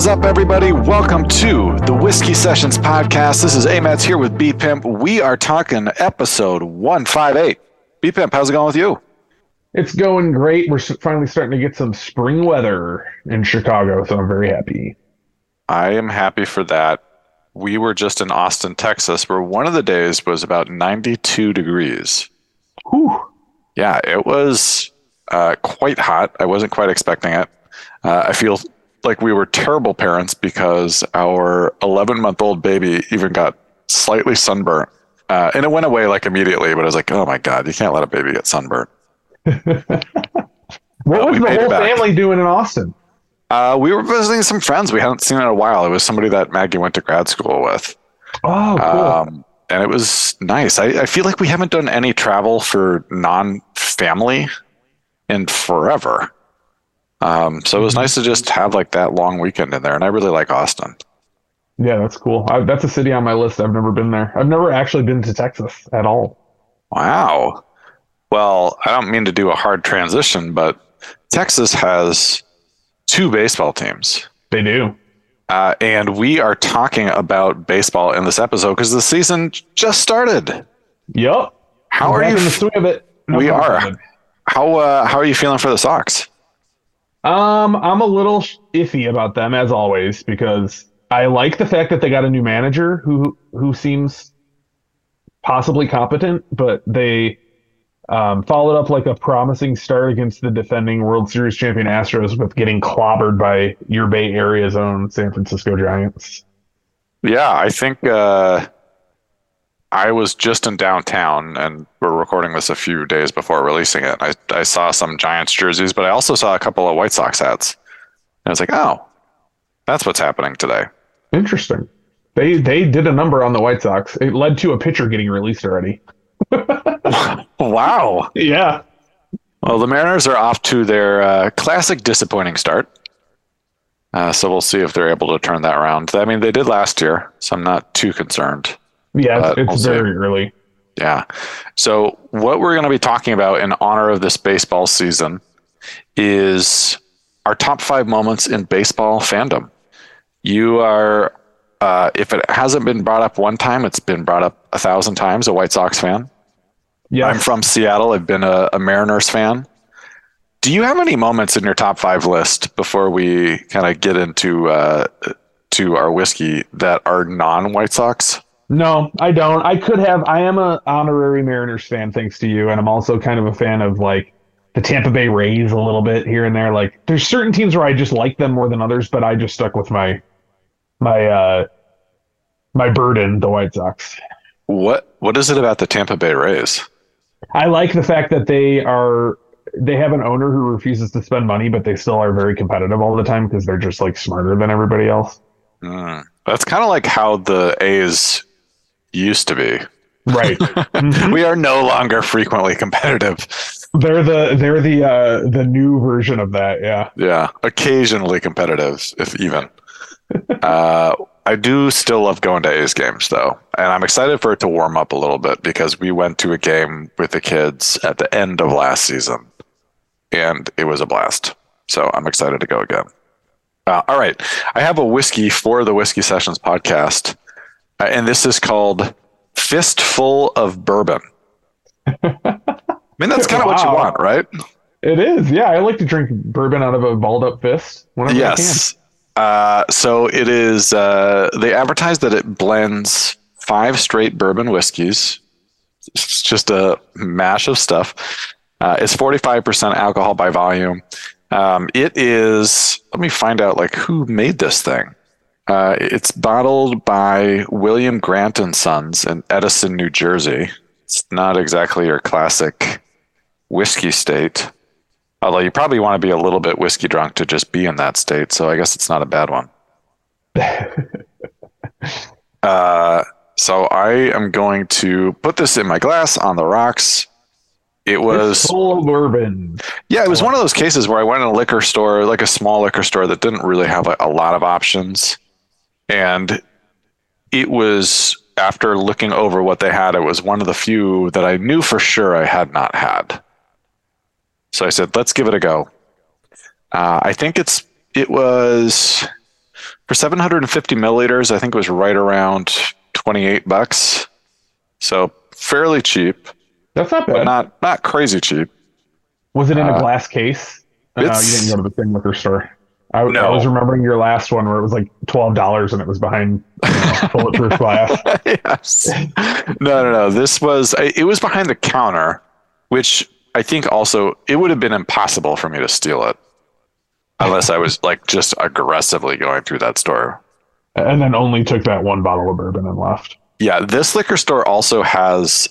Is up, everybody? Welcome to the Whiskey Sessions podcast. This is A. Metz here with B Pimp. We are talking episode 158. B Pimp, how's it going with you? It's going great. We're finally starting to get some spring weather in Chicago, so I'm very happy. I am happy for that. We were just in Austin, Texas, where one of the days was about 92 degrees. Whew. Yeah, it was uh, quite hot. I wasn't quite expecting it. Uh, I feel like we were terrible parents because our 11 month old baby even got slightly sunburnt. Uh, and it went away like immediately, but I was like, oh my God, you can't let a baby get sunburnt. what was the whole family doing in Austin? Uh, we were visiting some friends we hadn't seen in a while. It was somebody that Maggie went to grad school with. Oh, cool. Um, and it was nice. I, I feel like we haven't done any travel for non family in forever. Um, so it was mm-hmm. nice to just have like that long weekend in there, and I really like Austin. Yeah, that's cool. I, that's a city on my list. I've never been there. I've never actually been to Texas at all. Wow. Well, I don't mean to do a hard transition, but Texas has two baseball teams. They do. Uh, and we are talking about baseball in this episode because the season just started. Yep. How are you? In the swing of it. No we are. How uh, how are you feeling for the Sox? Um, I'm a little iffy about them as always because I like the fact that they got a new manager who who seems possibly competent, but they um, followed up like a promising start against the defending World Series champion Astros with getting clobbered by your Bay Area's own San Francisco Giants. Yeah, I think uh, I was just in downtown and we're recording this a few days before releasing it. I, I saw some Giants jerseys, but I also saw a couple of White Sox hats. And I was like, oh, that's what's happening today. Interesting. They they did a number on the White Sox. It led to a pitcher getting released already. wow. Yeah. Well, the Mariners are off to their uh, classic disappointing start. Uh, so we'll see if they're able to turn that around. I mean, they did last year, so I'm not too concerned. Yeah, it's, we'll very early. Yeah. So, what we're going to be talking about in honor of this baseball season is our top five moments in baseball fandom. You are, uh, if it hasn't been brought up one time, it's been brought up a thousand times, a White Sox fan. Yeah. I'm from Seattle. I've been a, a Mariners fan. Do you have any moments in your top five list before we kind of get into uh, to our whiskey that are non White Sox? No, I don't. I could have. I am a honorary Mariners fan, thanks to you, and I'm also kind of a fan of like the Tampa Bay Rays a little bit here and there. Like, there's certain teams where I just like them more than others, but I just stuck with my my uh my burden, the White Sox. What what is it about the Tampa Bay Rays? I like the fact that they are they have an owner who refuses to spend money, but they still are very competitive all the time because they're just like smarter than everybody else. Mm. That's kind of like how the A's used to be. Right. Mm-hmm. we are no longer frequently competitive. They're the they're the uh the new version of that, yeah. Yeah. Occasionally competitive, if even. uh I do still love going to A's games though. And I'm excited for it to warm up a little bit because we went to a game with the kids at the end of last season and it was a blast. So I'm excited to go again. Uh, all right. I have a whiskey for the Whiskey Sessions podcast and this is called Fistful of Bourbon. I mean, that's kind of wow. what you want, right? It is. Yeah, I like to drink bourbon out of a balled up fist. yes. Uh, so it is. Uh, they advertise that it blends five straight bourbon whiskeys. It's just a mash of stuff. Uh, it's 45% alcohol by volume. Um, it is. Let me find out like who made this thing. Uh, it's bottled by William Grant and Sons in Edison, New Jersey. It's not exactly your classic whiskey state, although you probably want to be a little bit whiskey drunk to just be in that state. So I guess it's not a bad one. uh, so I am going to put this in my glass on the rocks. It was full of bourbon. Yeah, it was one of those cases where I went in a liquor store, like a small liquor store that didn't really have a, a lot of options and it was after looking over what they had, it was one of the few that I knew for sure I had not had. So I said, let's give it a go. Uh, I think it's it was for 750 milliliters, I think it was right around 28 bucks. So fairly cheap, That's not bad. but not not crazy cheap. was it in a uh, glass case? Uh, you didn't go to the same liquor store. I, I was remembering your last one where it was like twelve dollars and it was behind you know, bulletproof glass. yes. No, no, no. This was it was behind the counter, which I think also it would have been impossible for me to steal it unless I was like just aggressively going through that store. And then only took that one bottle of bourbon and left. Yeah, this liquor store also has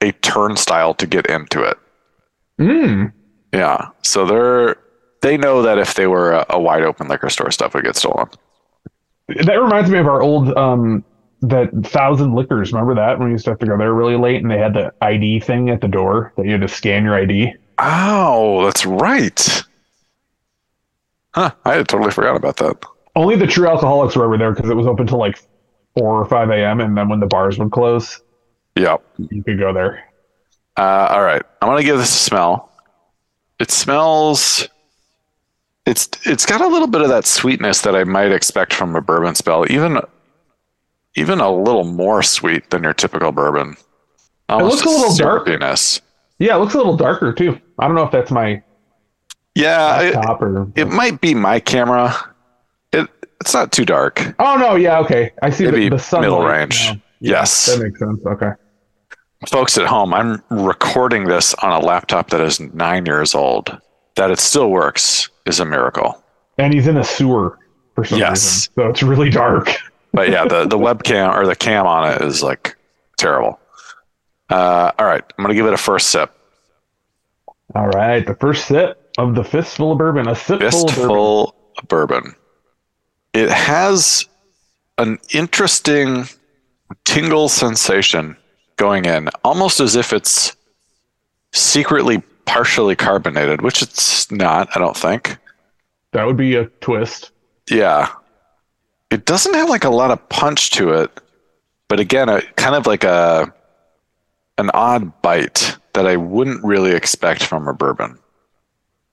a turnstile to get into it. Mm. Yeah, so they're they know that if they were a, a wide open liquor store, stuff would get stolen. That reminds me of our old um that thousand liquors. Remember that when we used to have to go there really late and they had the ID thing at the door that you had to scan your ID. Oh, that's right. Huh, I had totally forgot about that. Only the true alcoholics were ever there because it was open till like four or five a.m. and then when the bars would close, Yep. you could go there. Uh, all right, I'm gonna give this a smell. It smells. It's it's got a little bit of that sweetness that I might expect from a bourbon spell, even even a little more sweet than your typical bourbon. It looks a little dark. Yeah, it looks a little darker too. I don't know if that's my Yeah, it, or. it might be my camera. It it's not too dark. oh no, yeah, okay. I see Maybe the, the sunlight. middle range. now. Yes. that makes sense. Okay. folks at home, I'm recording this on a laptop that is nine years old. That it still works is a miracle. And he's in a sewer for some Yes. reason, so it's really dark. But yeah, the, the webcam or the cam on it is like terrible. Uh, all right, I'm gonna give it a first sip. All right, the first sip of the fistful of bourbon, a sip full of bourbon. Fistful of bourbon. It has an interesting tingle sensation going in, almost as if it's secretly partially carbonated, which it's not. I don't think. That would be a twist. Yeah. It doesn't have like a lot of punch to it, but again, a kind of like a an odd bite that I wouldn't really expect from a bourbon.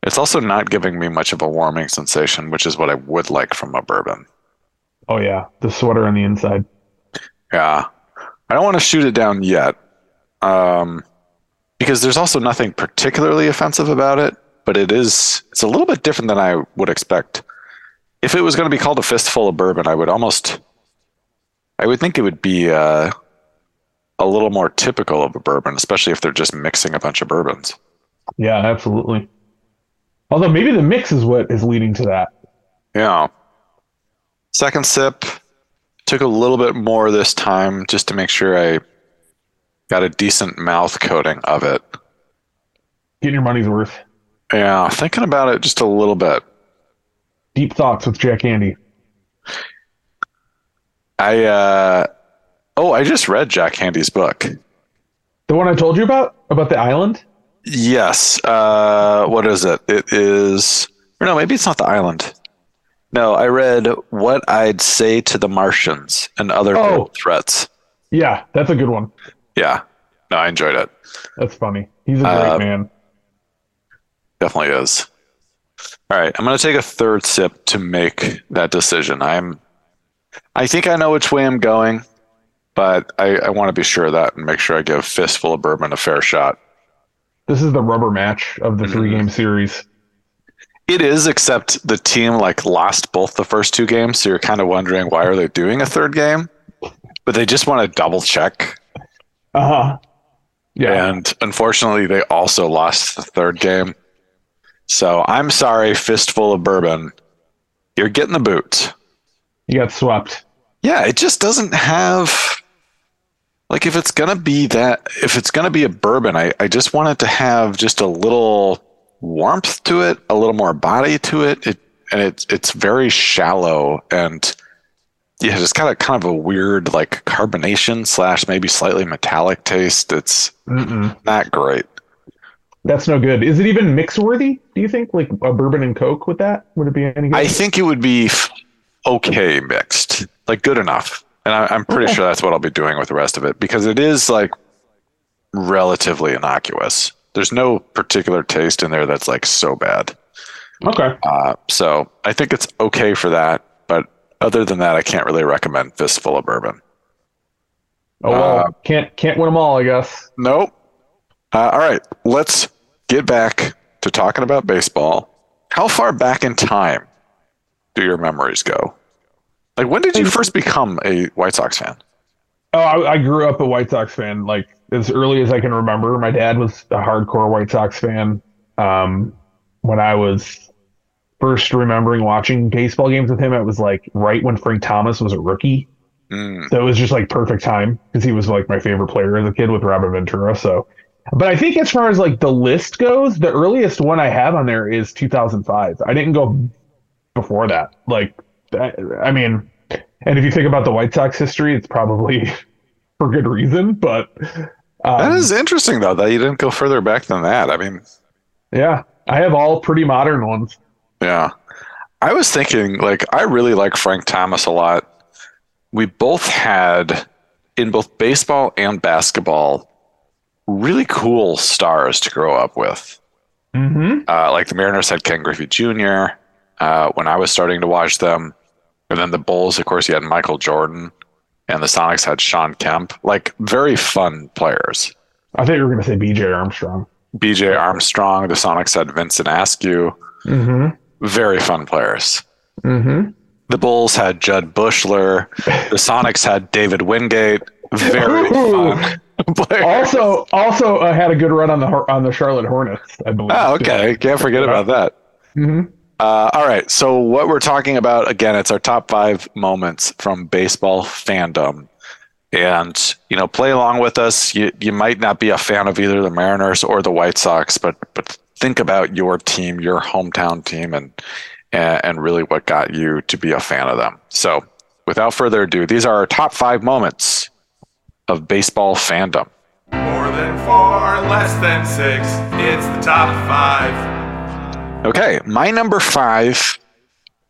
It's also not giving me much of a warming sensation, which is what I would like from a bourbon. Oh yeah, the sweater on the inside. Yeah. I don't want to shoot it down yet. Um, because there's also nothing particularly offensive about it, but it is it's a little bit different than I would expect. If it was going to be called a fistful of bourbon, I would almost I would think it would be uh, a little more typical of a bourbon, especially if they're just mixing a bunch of bourbons. Yeah, absolutely. Although maybe the mix is what is leading to that. Yeah. Second sip took a little bit more this time just to make sure I got a decent mouth coating of it. Getting your money's worth. Yeah, thinking about it just a little bit. Deep thoughts with Jack Handey. I uh oh, I just read Jack Handey's book. The one I told you about about the island. Yes. Uh what is it? It is or no, maybe it's not the island. No, I read What I'd Say to the Martians and Other Oh. Threats. Yeah, that's a good one. Yeah. No, I enjoyed it. That's funny. He's a great Uh, man. Definitely is. All right, I'm going to take a third sip to make that decision. I'm I think I know which way I'm going, but I, I want to be sure of that and make sure I give Fistful of Bourbon a fair shot. This is the rubber match of the three game series. It is, except the team like lost both the first two games, so you're kind of wondering why are they doing a third game? But they just want to double check, Uh huh. Yeah. and unfortunately, they also lost the third game. So I'm sorry, Fistful of Bourbon, you're getting the boot. You got swept. Yeah, it just doesn't have like if it's gonna be that if it's gonna be a bourbon, I, I just want it to have just a little warmth to it, a little more body to it. It and it's it's very shallow and yeah, it's got a kind of a weird like carbonation slash maybe slightly metallic taste. It's Mm-mm. not great. That's no good. Is it even mix worthy? Do you think like a bourbon and coke with that would it be any good? I think it would be okay mixed, like good enough. And I, I'm pretty Okay. sure that's what I'll be doing with the rest of it because it is like relatively innocuous. There's no particular taste in there that's like so bad. okay. Uh, so I think it's okay for that, other than that, I can't really recommend Fistful of Bourbon. Oh well, Uh, can't can't win them all, I guess. Nope. Uh, all right, let's get back to talking about baseball. How far back in time do your memories go? Like, when did you first become a White Sox fan? Oh, I, I grew up a White Sox fan, like as early as I can remember. My dad was a hardcore White Sox fan. Um, when I was first remembering watching baseball games with him, it was like right when Frank Thomas was a rookie. Mm, So it was just like perfect time because he was like my favorite player as a kid with Robin Ventura. So, but I think as far as like the list goes, the earliest one I have on there is 2005. I didn't go before that. Like, I, I mean, and if you think about the White Sox history, it's probably for good reason. But um, that is interesting, though, that you didn't go further back than that. I mean, yeah, I have all pretty modern ones. Yeah. I was thinking, like, I really like Frank Thomas a lot. We both had, in both baseball and basketball, really cool stars to grow up with. Mm-hmm. Uh, like the Mariners had Ken Griffey Jr. Uh, when I was starting to watch them, and then the Bulls, of course, you had Michael Jordan, and the Sonics had Shawn Kemp. Like very fun players. I thought you were going to say B.J. Armstrong. B.J. Armstrong, the Sonics had Vincent Askew. Mm-hmm. Very fun players. Mm-hmm. The Bulls had Jud Buechler. The Sonics had David Wingate. Very fun players. Also, also uh, had a good run on the on the Charlotte Hornets. I believe. Oh, okay. Can't forget about that. Mm-hmm. Uh, all right. So, what we're talking about again, it's our top five moments from baseball fandom. And, you know, play along with us. You, you might not be a fan of either the Mariners or the White Sox, but, but think about your team, your hometown team, and, and, and really what got you to be a fan of them. So, without further ado, these are our top five moments of baseball fandom. More than four, less than six. It's the top five. Okay, my number five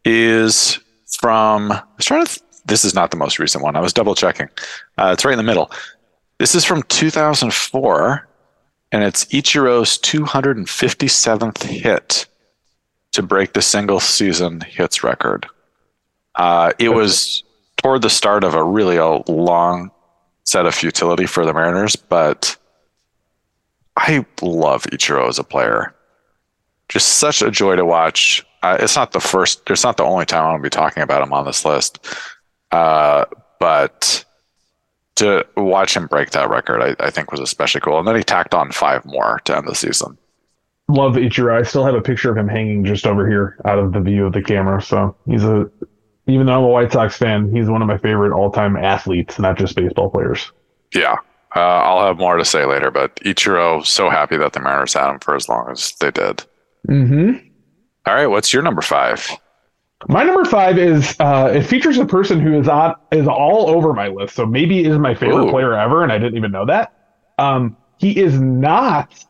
is from. I was trying to. Th- this is not the most recent one. I was double checking. Uh, it's right in the middle. This is from 2004, and it's Ichiro's 257th hit to break the single season hits record. Uh, it was toward the start of a really a long set of futility for the Mariners, but I love Ichiro as a player just such a joy to watch. Uh, it's not the first, it's not the only time I'm going to be talking about him on this list, uh, but to watch him break that record, I, I think was especially cool. And then he tacked on five more to end the season. Love Ichiro. I still have a picture of him hanging just over here out of the view of the camera. So he's a, even though I'm a White Sox fan, he's one of my favorite all time athletes, not just baseball players. Yeah. Uh, I'll have more to say later, but Ichiro, so happy that the Mariners had him for as long as they did. Mm-hmm. All right, what's your number five? My number five is uh, it features a person who is on is all over my list. So maybe is my favorite Ooh. player ever, and I didn't even know that. Um, he is not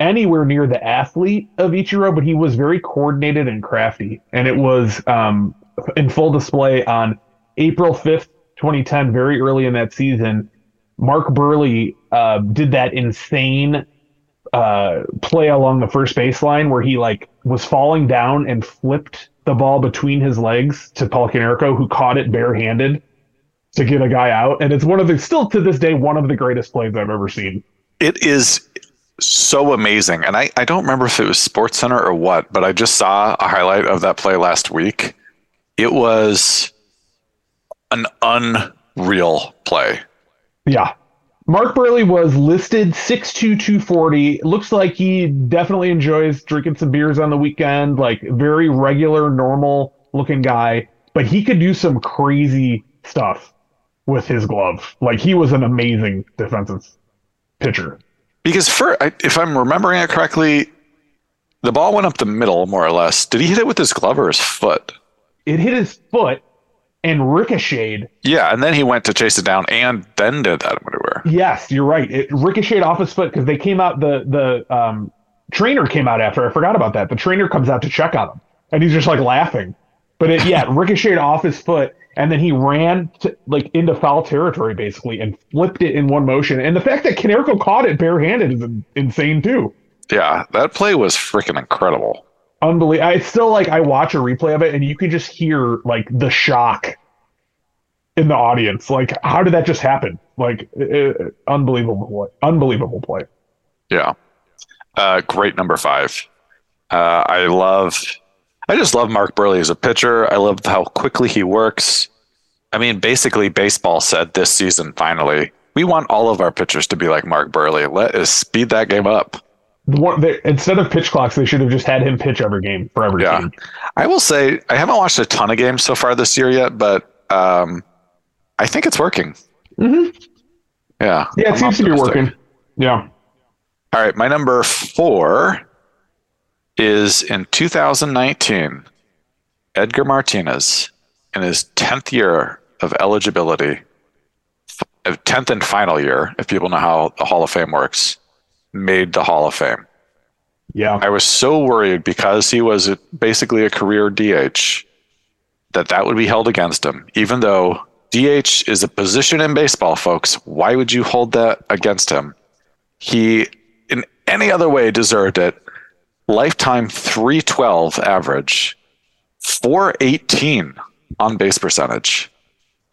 anywhere near the athlete of Ichiro, but he was very coordinated and crafty, and it was um, in full display on April fifth, twenty ten, very early in that season. Mark Buehrle uh, did that insane uh, play along the first baseline where he like was falling down and flipped the ball between his legs to Paul Konerko, who caught it barehanded to get a guy out. And it's one of the still to this day one of the greatest plays I've ever seen. It is so amazing. And I, I don't remember if it was Sports Center or what, but I just saw a highlight of that play last week. It was an unreal play. Yeah. Mark Buehrle was listed 6'2", 240. Looks like he definitely enjoys drinking some beers on the weekend. Like very regular, normal looking guy. But he could do some crazy stuff with his glove. Like he was an amazing defensive pitcher. Because for if I'm remembering it correctly, the ball went up the middle more or less. Did he hit it with his glove or his foot? It hit his foot and ricocheted. Yeah, and then he went to chase it down and then did that maneuver. Yes, you're right. It ricocheted off his foot because they came out. The the um, trainer came out after. I forgot about that. The trainer comes out to check on him, and he's just like laughing. But it, yeah, it ricocheted off his foot, and then he ran to, like into foul territory basically and flipped it in one motion. And the fact that Konerko caught it barehanded is insane too. Yeah, that play was freaking incredible. Unbelievable. I still like I watch a replay of it, and you can just hear like the shock in the audience. Like, how did that just happen? Like, it, unbelievable play. Unbelievable play. Yeah. Uh, great number five. Uh, I love, I just love Mark Buehrle as a pitcher. I love how quickly he works. I mean, basically, baseball said this season finally, we want all of our pitchers to be like Mark Buehrle. Let us speed that game up. One, they, instead of pitch clocks, they should have just had him pitch every game for every Yeah. team. I will say, I haven't watched a ton of games so far this year yet, but um, I think it's working. Mhm. Yeah. Yeah, it I'm seems to be working. Yeah. All right, my number four is in 2019. Edgar Martinez, in his 10th year of eligibility, 10th and final year, if people know how the Hall of Fame works, made the Hall of Fame. Yeah. I was so worried because he was basically a career DH that that would be held against him, even though DH is a position in baseball, folks. Why would you hold that against him? He, in any other way, deserved it. Lifetime 312 average, 418 on base percentage,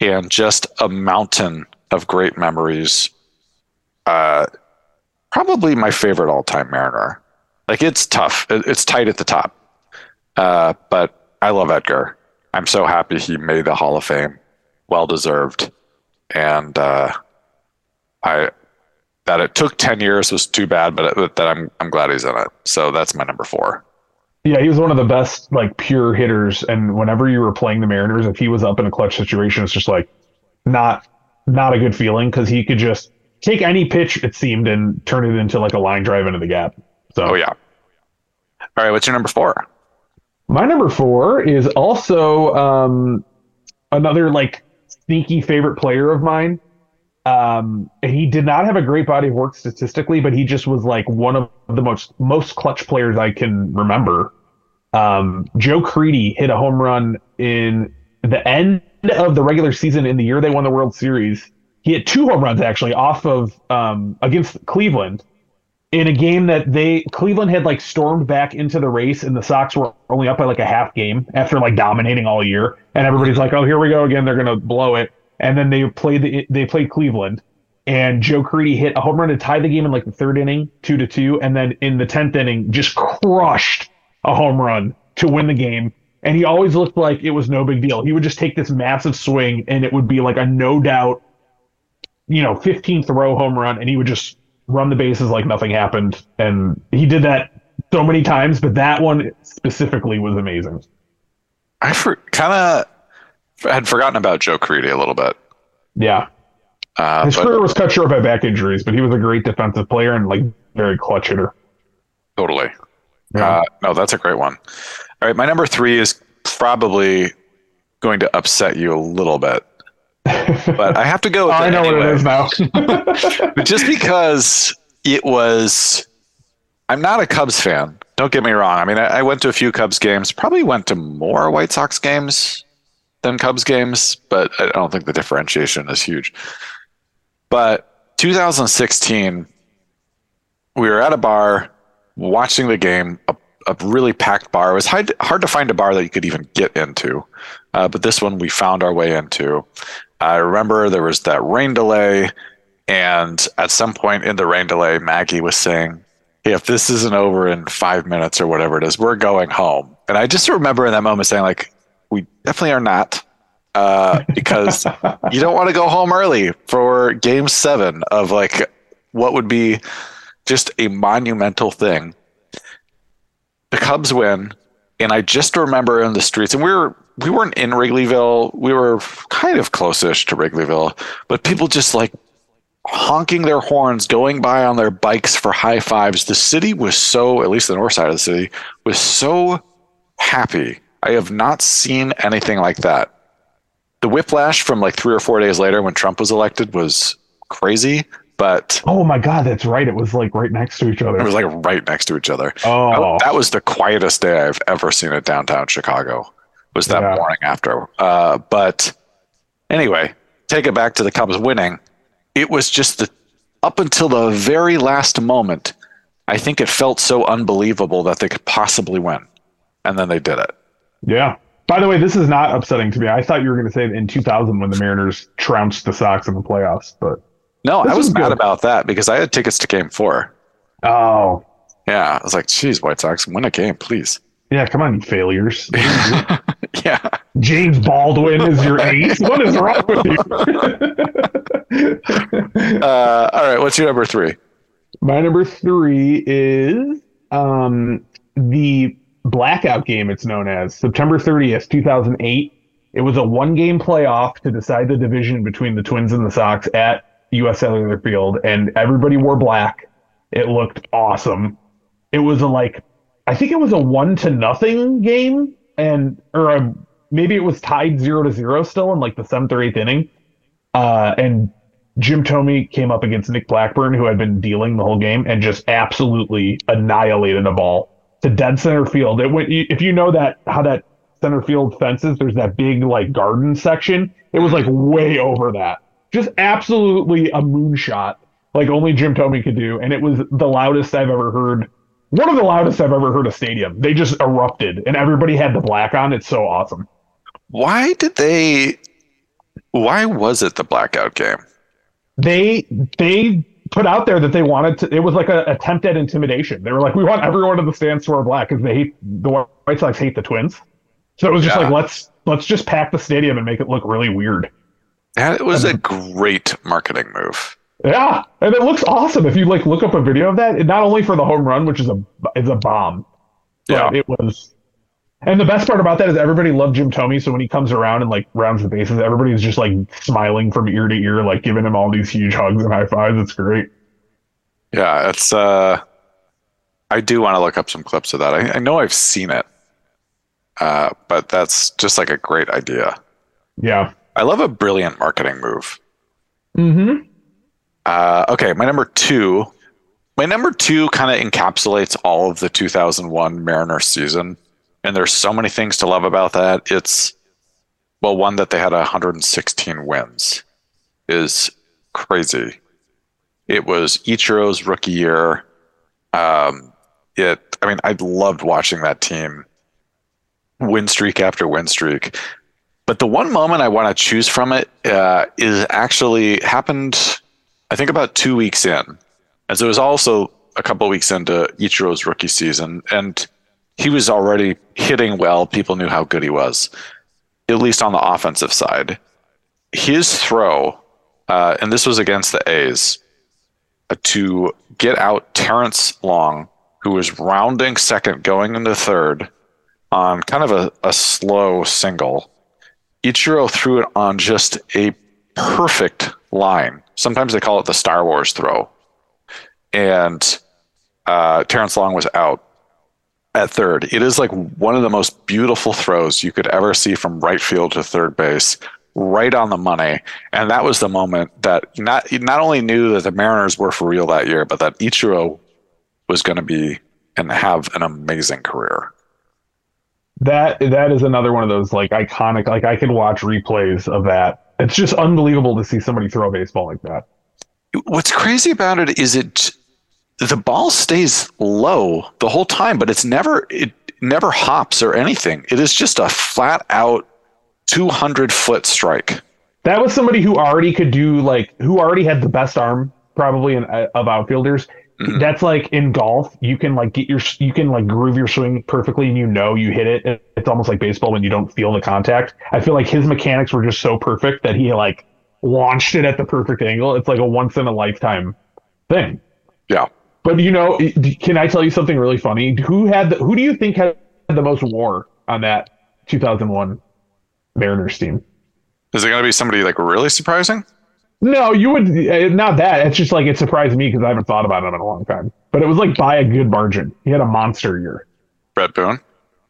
and just a mountain of great memories. Uh, probably my favorite all time Mariner. Like it's tough. It's tight at the top. Uh, but I love Edgar. I'm so happy he made the Hall of Fame. Well deserved. And uh, I that it took 10 years was too bad, but that I'm I'm glad he's in it. So that's my number 4. Yeah, he was one of the best like pure hitters. And whenever you were playing the Mariners, if he was up in a clutch situation, it's just like not not a good feeling because he could just take any pitch it seemed and turn it into like a line drive into the gap. So Oh yeah. All right, what's your number 4? my number four is also um, another like sneaky favorite player of mine. Um, and he did not have a great body of work statistically, but he just was like one of the most most clutch players I can remember. Um, Joe Crede hit a home run in the end of the regular season in the year they won the World Series. He hit two home runs actually off of um, against Cleveland in a game that they Cleveland had like stormed back into the race and the Sox were only up by like a half game after like dominating all year. And everybody's like oh here we go again. They're gonna blow it. And then they played the they played Cleveland and Joe Crede hit a home run to tie the game in like the third inning two to two and then in the tenth inning just crushed a home run to win the game. And he always looked like it was no big deal. He would just take this massive swing and it would be like a no doubt you know 15th row home run and he would just run the bases like nothing happened and he did that so many times but that one specifically was amazing I for, kind of had forgotten about Joe Crede a little bit. yeah Uh, his but career was cut short by back injuries but he was a great defensive player and like very clutch hitter totally. yeah Uh, no, that's a great one. All right, my number three is probably going to upset you a little bit, but I have to go with i it know what it is now But just because it was, I'm not a Cubs fan. Don't get me wrong. I mean, I, I went to a few Cubs games. Probably went to more White Sox games than Cubs games, but I don't think the differentiation is huge. But 2016, we were at a bar watching the game, a, a really packed bar. It was hard, hard to find a bar that you could even get into, uh, but this one we found our way into. I remember there was that rain delay, and at some point in the rain delay, Maggie was saying, hey, if this isn't over in five minutes or whatever it is, we're going home. And I just remember in that moment saying, like, we definitely are not. Uh, because you don't want to go home early for game seven of like what would be just a monumental thing. The Cubs win, and I just remember in the streets, and we were we weren't in Wrigleyville. We were kind of close-ish to Wrigleyville, but people just like honking their horns, going by on their bikes for high fives. The city was so, at least the north side of the city, was so happy. I have not seen anything like that. The whiplash from like three or four days later when Trump was elected was crazy, but oh my god that's right it was like right next to each other. it was like right next to each other. oh That was the quietest day I've ever seen in downtown Chicago. Was that Yeah. morning after? Uh, but anyway, take it back to the Cubs winning. It was just the up until the very last moment. I think it felt so unbelievable that they could possibly win. and then they did it. Yeah. By the way, this is not upsetting to me. I thought you were going to say in 2000 when the Mariners trounced the Sox in the playoffs, but No, This I was was mad good. about that because I had tickets to Game Four. oh, Yeah, I was like, "Geez, White Sox, win a game, please." yeah, come on, failures. yeah, James Baldwin is your ace. What is wrong with you? uh, all right. What's your number three? My number three is um, the blackout game. It's known as September 30th, 2008. It was a one-game playoff to decide the division between the Twins and the Sox at U.S. Cellular Field, and everybody wore black. It looked awesome. It was a like, I think it was a one to nothing game, and or a, maybe it was tied zero to zero still in like the seventh or eighth inning. Uh, and Jim Thome came up against Nick Blackburn, who had been dealing the whole game, and just absolutely annihilated a ball to dead center field. It went. If you know that how that center field fences, there's that big like garden section. It was like way over that. Just absolutely a moonshot, like only Jim Thome could do, and it was the loudest I've ever heard. One of the loudest I've ever heard a stadium. They just erupted, and everybody had the black on. It's so awesome. Why did they? Why was it the blackout game? they they put out there that they wanted to. It was like an attempt at intimidation. They were like, we want everyone in the stands to wear black because they hate the White Sox hate the Twins. So it was just Yeah. like let's let's just pack the stadium and make it look really weird. And it was a great marketing move. Yeah, and it looks awesome if you like look up a video of that. Not only for the home run, which is a is a bomb, but Yeah. it was. And the best part about that is everybody loved Jim Thome. So when he comes around and like rounds the bases, everybody's just like smiling from ear to ear, like giving him all these huge hugs and high fives. It's great. Yeah, it's. uh I do want to look up some clips of that. I, I know I've seen it, uh, but that's just like a great idea. Yeah. I love a brilliant marketing move. Mm-hmm. Uh, okay, my number two. My number two kind of encapsulates all of the 2001 Mariner season, and there's so many things to love about that. It's well, one that they had 116 wins is crazy. It was Ichiro's rookie year. Um, it. I mean, I loved watching that team win streak after win streak. But the one moment I want to choose from it uh, is actually happened, I think, about two weeks in. And so it was also a couple weeks into Ichiro's rookie season. And he was already hitting well. People knew how good he was, at least on the offensive side. His throw, uh, and this was against the A's, uh, to get out Terrence Long, who was rounding second going into third on kind of a, a slow single. Ichiro threw it on just a perfect line. Sometimes they call it the Star Wars throw. And uh, Terrence Long was out at third. It is like one of the most beautiful throws you could ever see from right field to third base, right on the money. And that was the moment that not not only knew that the Mariners were for real that year, but that Ichiro was going to be and have an amazing career. That that is another one of those like iconic. Like I can watch replays of that. It's just unbelievable to see somebody throw a baseball like that. What's crazy about it is it the ball stays low the whole time, but it's never it never hops or anything. It is just a flat out 200 foot strike. That was somebody who already could do like who already had the best arm probably in, uh, of outfielders. Mhm. That's like in golf, you can like get your you can like groove your swing perfectly, and you know you hit it. It's almost like baseball when you don't feel the contact. I feel like his mechanics were just so perfect that he like launched it at the perfect angle. It's like a once in a lifetime thing. Yeah. But you know, can I tell you something really funny? Who had the, who do you think had the most war on that 2001 Mariners team? Is it going to be somebody like really surprising? No, you would uh, not that. It's just like it surprised me because I haven't thought about him in a long time. But it was like by a good margin. He had a monster year. Bret Boone?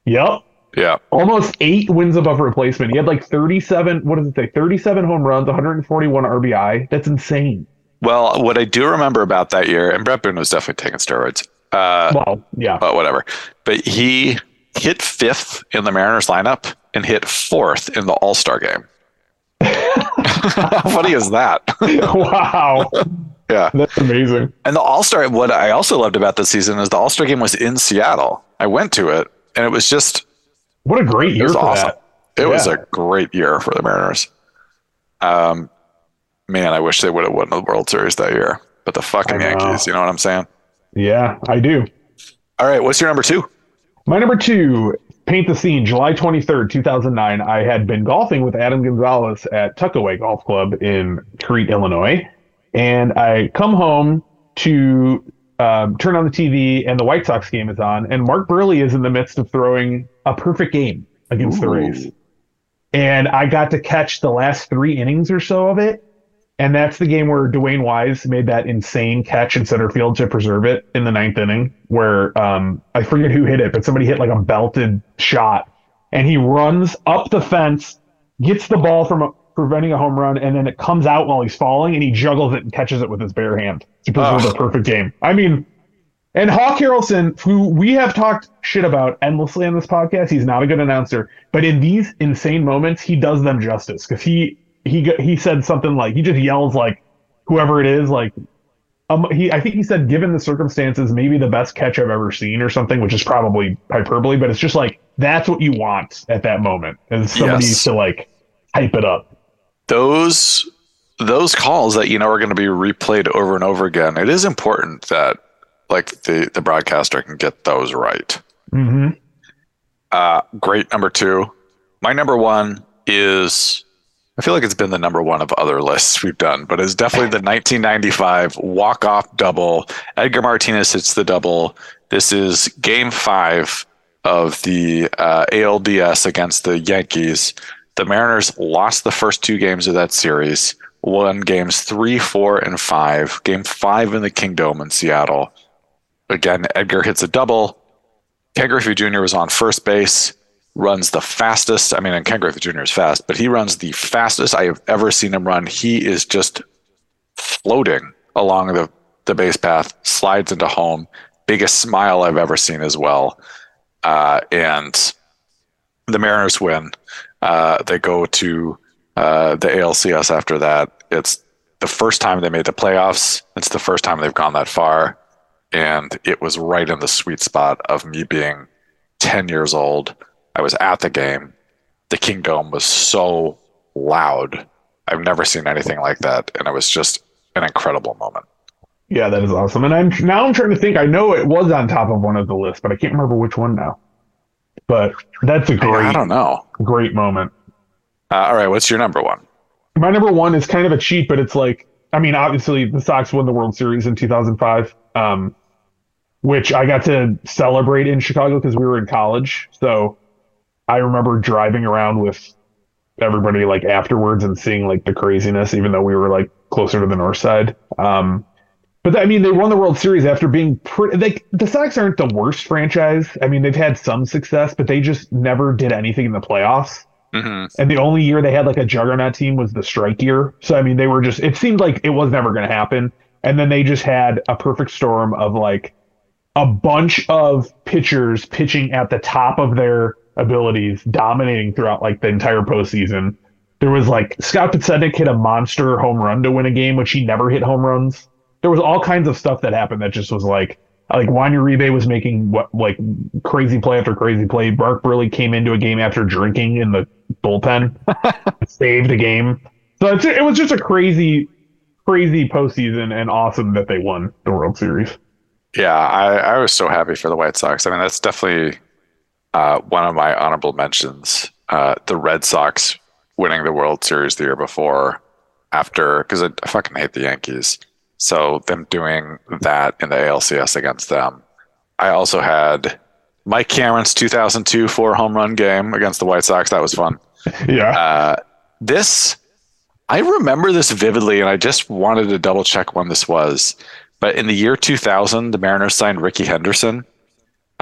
Yep. Yeah. Almost eight wins above replacement. He had like 37, what does it say? 37 home runs, 141 RBI. That's insane. Well, what I do remember about that year, and Bret Boone was definitely taking steroids, uh, Well, yeah. but whatever. But he hit fifth in the Mariners lineup and hit fourth in the All Star game. How funny is that? wow. yeah. That's amazing. And the All Star, what I also loved about this season is the All Star game was in Seattle. I went to it and it was just What a great it year was for awesome. that. It was a great year for the Mariners. Um, man, I wish they would have won the World Series that year. But the fucking Yankees, you know what I'm saying? Yeah, I do. All right, what's your number two? My number two, paint the scene, July 23rd, 2009. I had been golfing with Adam Gonzalez at Tuckaway Golf Club in Crete, Illinois. And I come home to um, turn on the TV, and the White Sox game is on. And Mark Buehrle is in the midst of throwing a perfect game against the Rays. And I got to catch the last three innings or so of it. And that's the game where DeWayne Wise made that insane catch in center field to preserve it in the ninth inning, where um, I forget who hit it, but somebody hit like a belted shot. And he runs up the fence, gets the ball from a, preventing a home run, and then it comes out while he's falling, and he juggles it and catches it with his bare hand to preserve Oh. the perfect game. I mean, and Hawk Harrelson, who we have talked shit about endlessly on this podcast, he's not a good announcer, but in these insane moments, he does them justice because he he he said something like he just yells like whoever it is like um he I think he said given the circumstances maybe the best catch I've ever seen or something, which is probably hyperbole, but it's just like that's what you want at that moment and somebody Yes. to like hype it up. Those those calls that you know are going to be replayed over and over again. It is important that like the the broadcaster can get those right. Mm-hmm. Uh, great number two. My number one is I feel like it's been the number one of other lists we've done, but it's definitely the 1995 walk off double. Edgar Martinez hits the double. This is game five of the uh, ALDS against the Yankees. The Mariners lost the first two games of that series, won games three, four, and five. Game five in the Kingdome in Seattle. Again, Edgar hits a double. Ken Griffey Jr. was on first base, runs the fastest. I mean, and Ken Griffey Jr. is fast, but he runs the fastest I have ever seen him run. He is just floating along the, the base path, slides into home. Biggest smile I've ever seen as well. Uh, and the Mariners win. Uh, they go to uh, the ALCS after that. It's the first time they made the playoffs. It's the first time they've gone that far and it was right in the sweet spot of me being 10 years old. I was at the game. The Kingdome was so loud. I've never seen anything like that, and it was just an incredible moment. Yeah, that is awesome. And I'm now I'm trying to think. I know it was on top of one of the lists, but I can't remember which one now. But that's a great, I don't know. great moment. Uh, all right, what's your number one? My number one is kind of a cheat, but it's like, I mean, obviously the Sox won the World Series in 2005, um, which I got to celebrate in Chicago because we were in college. So I remember driving around with everybody like afterwards and seeing like the craziness, even though we were like closer to the north side. Um, but I mean, they won the World Series after being pretty. Like the Sox aren't the worst franchise. I mean, they've had some success, but they just never did anything in the playoffs. hmm And the only year they had like a juggernaut team was the strike year. So I mean, they were just it seemed like it was never going to happen. And then they just had a perfect storm of like a bunch of pitchers pitching at the top of their abilities, dominating throughout like the entire postseason. There was like Scott Podsednik hit a monster home run to win a game, which he never hit home runs. There was all kinds of stuff that happened that just was like like Juan Uribe was making what like crazy play after crazy play. Mark Buehrle came into a game after drinking in the bullpen, saved a game. So it was just a crazy, crazy postseason, and awesome that they won the World Series. Yeah, I, I was so happy for the White Sox. I mean, that's definitely uh, one of my honorable mentions. Uh, the Red Sox winning the World Series the year before, after because I, I fucking hate the Yankees. So them doing that in the ALCS against them. I also had Mike Cameron's 2002 four home run game against the White Sox. That was fun. Yeah, Uh, this, I remember this vividly, and I just wanted to double check when this was. But in the year 2000, the Mariners signed Rickey Henderson.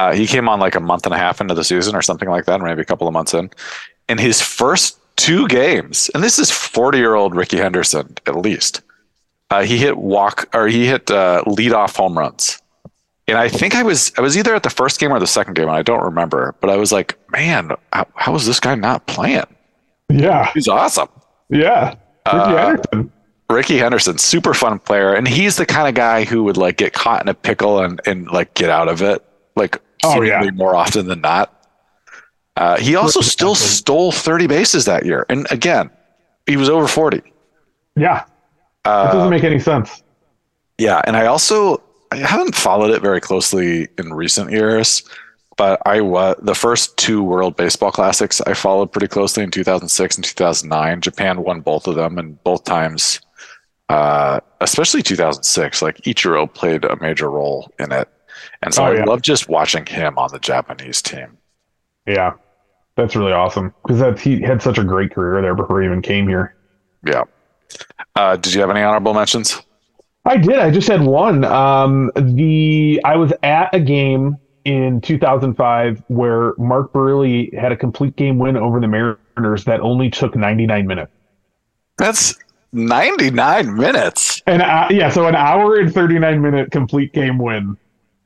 Uh, he came on like a month and a half into the season or something like that, or maybe a couple of months in. In his first two games, and this is 40 year old Rickey Henderson at least, uh, he hit walk or he hit uh, lead off home runs. And I think I was I was either at the first game or the second game, and I don't remember. But I was like, man, how, how is this guy not playing? yeah, He's awesome. yeah. Rickey Uh, Henderson. Rickey Henderson, super fun player, and he's the kind of guy who would like get caught in a pickle and and like get out of it, like Oh, yeah. more often than not. Uh, he also still stole 30 bases that year. And again, he was over 40. Yeah, it Uh, doesn't make any sense. Yeah, and I also I haven't followed it very closely in recent years, but I was the first two World Baseball Classics I followed pretty closely in 2006 and 2009. Japan won both of them, and both times, uh, especially 2006, like Ichiro played a major role in it, and so Oh, I yeah. love just watching him on the Japanese team. Yeah, that's really awesome because that he had such a great career there before he even came here. Yeah. Uh, did you have any honorable mentions? I did. I just had one. Um, the I was at a game in 2005 where Mark Buehrle had a complete game win over the Mariners that only took 99 minutes. That's 99 minutes. And uh, yeah, so an hour and 39 minute complete game win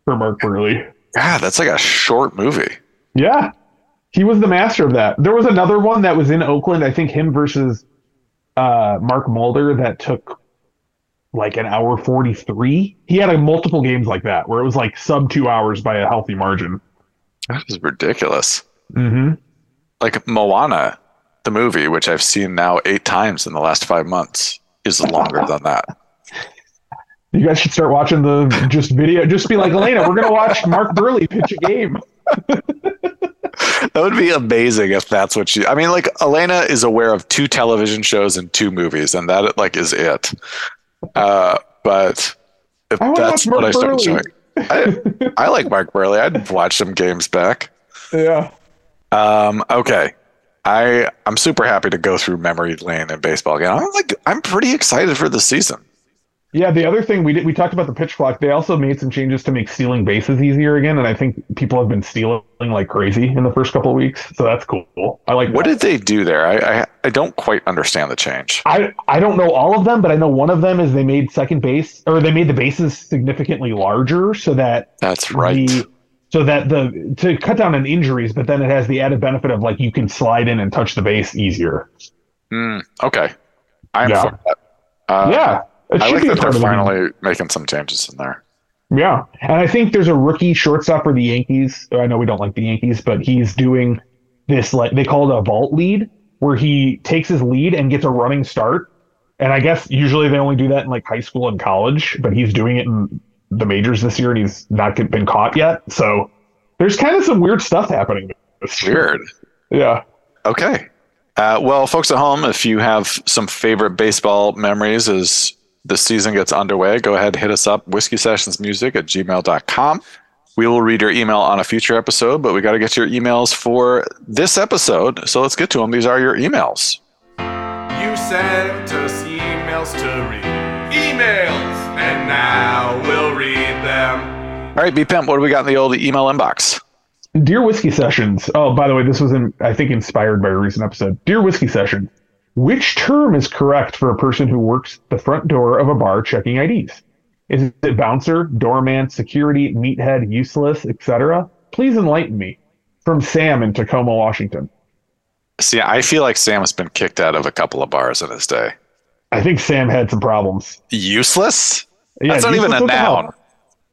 for Mark Buehrle. God, that's like a short movie. Yeah, he was the master of that. There was another one that was in Oakland. I think him versus uh, Mark Mulder that took like an hour 43. He had a multiple games like that where it was like sub two hours by a healthy margin. That is ridiculous. Mm-hmm. like Moana, the movie, which I've seen now eight times in the last five months, is longer than that. You guys should start watching the just video. Just be like, Elena, we're gonna watch Mark Buehrle pitch a game. That would be amazing if that's what she. I mean, like Elena is aware of two television shows and two movies, and that like is it. Uh, but if that's what I started Buehrle. showing, I, I like Mark Buehrle. I'd watch some games back. Yeah. Um, okay. I I'm super happy to go through memory lane in baseball again. I'm like I'm pretty excited for the season. Yeah, the other thing we did we talked about the pitch clock. They also made some changes to make stealing bases easier again, and I think people have been stealing like crazy in the first couple of weeks. So that's cool. I like What that. did they do there? I, I I don't quite understand the change. I I don't know all of them, but I know one of them is they made second base or they made the bases significantly larger so that That's right. the so that the to cut down on injuries, but then it has the added benefit of like you can slide in and touch the base easier. Mm, okay, I'm Yeah. for that. Uh, yeah, it I like that they're finally making some changes in there. Yeah, and I think there's a rookie shortstop for the Yankees. I know we don't like the Yankees, but he's doing this like they call it a vault lead, where he takes his lead and gets a running start. And I guess usually they only do that in like high school and college, but he's doing it in the majors this year, and he's not get- been caught yet. So there's kind of some weird stuff happening. This. Weird. Yeah. Okay. Uh, well, folks at home, if you have some favorite baseball memories as the season gets underway, go ahead hit us up, whiskey sessions music at gmail.com. We will read your email on a future episode, but we got to get your emails for this episode. So let's get to them. These are your emails. You sent us emails to read. Emails! And now we'll read them. All right, B Pimp, what do we got in the old email inbox? Dear Whiskey Sessions. Oh, by the way, this was in, I think inspired by a recent episode. Dear Whiskey Sessions, which term is correct for a person who works the front door of a bar checking IDs? Is it bouncer, doorman, security, meathead, useless, etc.? Please enlighten me. From Sam in Tacoma, Washington. See, I feel like Sam has been kicked out of a couple of bars in his day. I think Sam had some problems. Useless? Yeah, That's not even a what the hell? noun.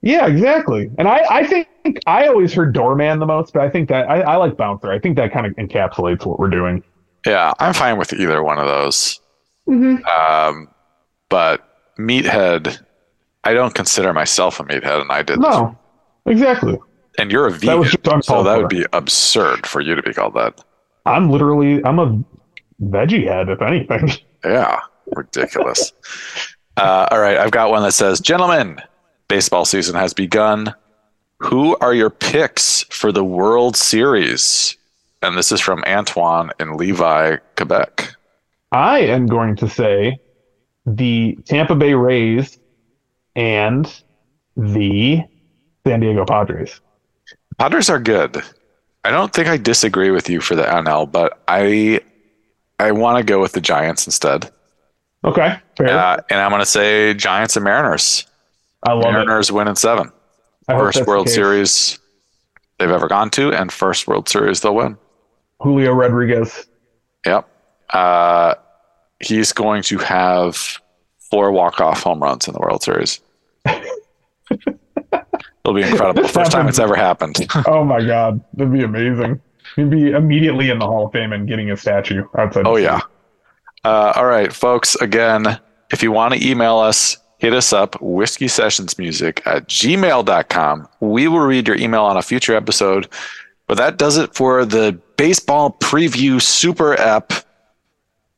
Yeah, exactly. And I, I think I always heard doorman the most, but I think that I, I like bouncer. I think that kind of encapsulates what we're doing. Yeah, I'm fine with either one of those. Mhm. Um, but meathead, I don't consider myself a meathead, and I did. No, exactly. And you're a That vegan, just so that would be absurd for you to be called that. I'm literally I'm a veggie head, if anything. Yeah, ridiculous. uh, all right, I've got one that says, "Gentlemen, baseball season has begun. Who are your picks for the World Series?" And this is from Antoine in Lévis, Quebec. I am going to say the Tampa Bay Rays and the San Diego Padres. Padres are good. I don't think I disagree with you for the NL, but I I want to go with the Giants instead. Okay, fair. Uh, and I'm going to say Giants and Mariners. I love it. Mariners win in seven. I First World. Series they've ever gone to, and first World Series they'll win. Julio Rodriguez. Yep. Uh, he's going to have four walk-off home runs in the World Series. It'll be incredible. First time it's ever happened. Oh my God, that'd be amazing. He'd be immediately in the Hall of Fame and getting a statue outside. Oh yeah. Uh, all right, folks. Again, if you want to email us, hit us up whiskey sessions music at gmail.com. We will read your email on a future episode. But that does it for the baseball preview super app.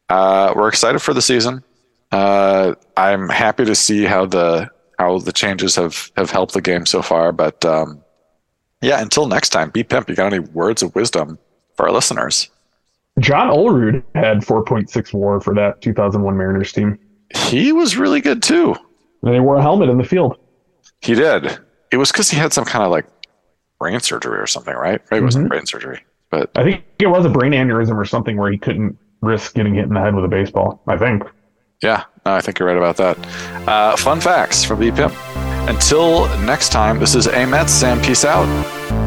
Uh, we're excited for the season. Uh, I'm happy to see how the how the changes have have helped the game so far. But um, yeah, until next time, B Pimp. You got any words of wisdom for our listeners? John Olerud had 4.6 WAR for that 2001 Mariners team. He was really good too. And they wore a helmet in the field. He did. It was because he had some kind of like brain surgery or something, right? It wasn't Mhm. brain surgery, but I think it was a brain aneurysm or something where he couldn't risk getting hit in the head with a baseball. I think. yeah, no, I think you're right about that. Uh, fun facts from B Pimp. Until next time, this is Amet Sam. Peace out.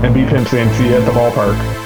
And B Pimp saying see you at the ballpark.